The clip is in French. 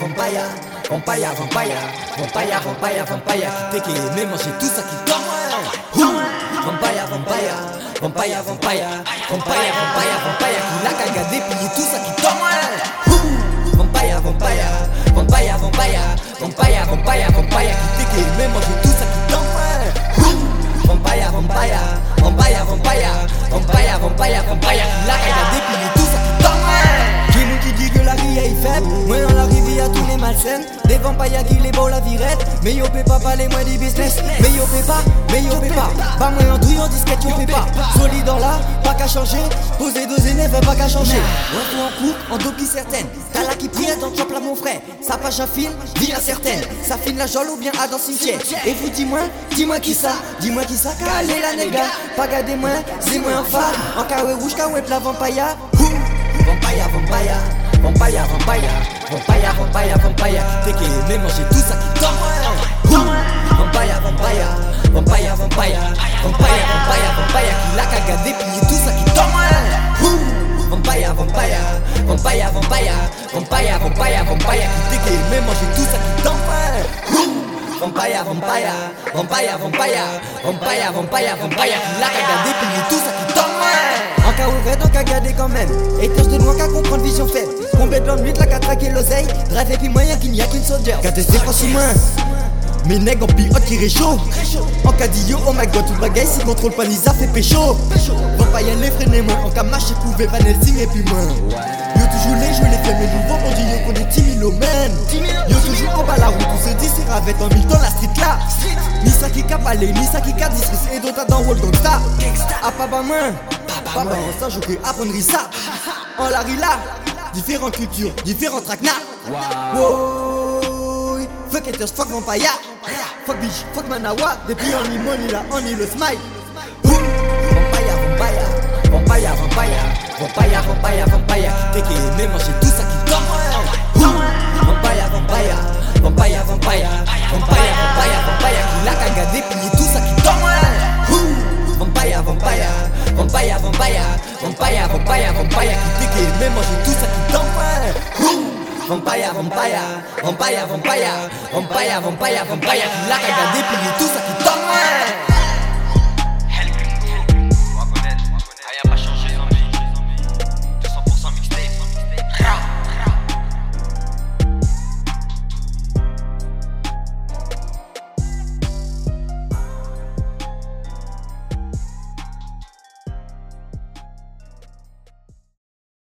Vampire, vampire, vampire, vampire, vampire, vampire, t'es qui manger tout ça qui tombe. Vampire, vampire, vampire, vampire, vampire, vampire, vampire, qui l'a cagadé puis tout ça qui tombe. À. Des vampires qui les beaux la virette, mais yo peut pas parler moins du business. Mais yo peut pas, mais yo peut pas. Pas moi en douille en disquette, yo pas. Solide dans là, pas qu'à changer. Poser deux aînés, fait pas qu'à changer. Retour en cours, en qui certaine. T'as là qui prie, dans chop là mon frère. Passe un fil, vie incertaine. Ça file la jolle ou bien à dans cimetière. Et vous dis-moi, dis-moi qui ça, dis-moi qui ça, calé la néga. Pas garder moi, c'est moi en phare. En carré rouge, carré la vampire, vampire, vampire, vampire, vampire, vampire, t'es qui aimé manger tout ça qui tombe. Vampire, vampire, vampire, vampire, vampire, vampire, vampire, qui l'a cagadé puis tout ça qui tombe. Vampire, vampire, vampire, vampire, vampire, vampire, vampire, qui t'es qui aimé manger tout ça qui tombe. Vampire, vampire, vampire, vampire, vampire, vampire, vampire, qui l'a cagadé puis tout ça qui tombe. Cas ouvert, donc à garder quand même. Et tâche de loin qu'à comprendre vision faible. Complètement nuit, là qu'à traquer l'oseille. Drive et puis moyen qu'il n'y a qu'une soldier. Qu'à tester pas sous main. Mes nègres en pilote qui réchaud. En cas d'io, oh my god, tout bagaille, si contrôle pas Nisa fait pécho. Vampire les freiner moi. En cas marche, couver Van Helsing et puis moi. Yo toujours les jouer les films, les nouveaux on dit yo qu'on est 10 000 man. Ravette en mille dans la street là. Ni ça qui cap aller, ni ça qui cap district, et d'autres dans World Gangsta. A pas ba main. Papa, en ça, peux apprendre ça. En la là, différentes cultures, différents traquenards. Wow. Fuck haters, fuck vampire. Fuck bitch, fuck manawa. Depuis on y money là, on y le smile. Vampire, vampire, vampire, vampire, vampire, vampire, vampire. T'es qui aimé manger aimé manger tout ça qui tombe. Vampire, vampire, vampire, vampire, vampire, vampire, vampire, qui l'a cagadé puis tout ça qui.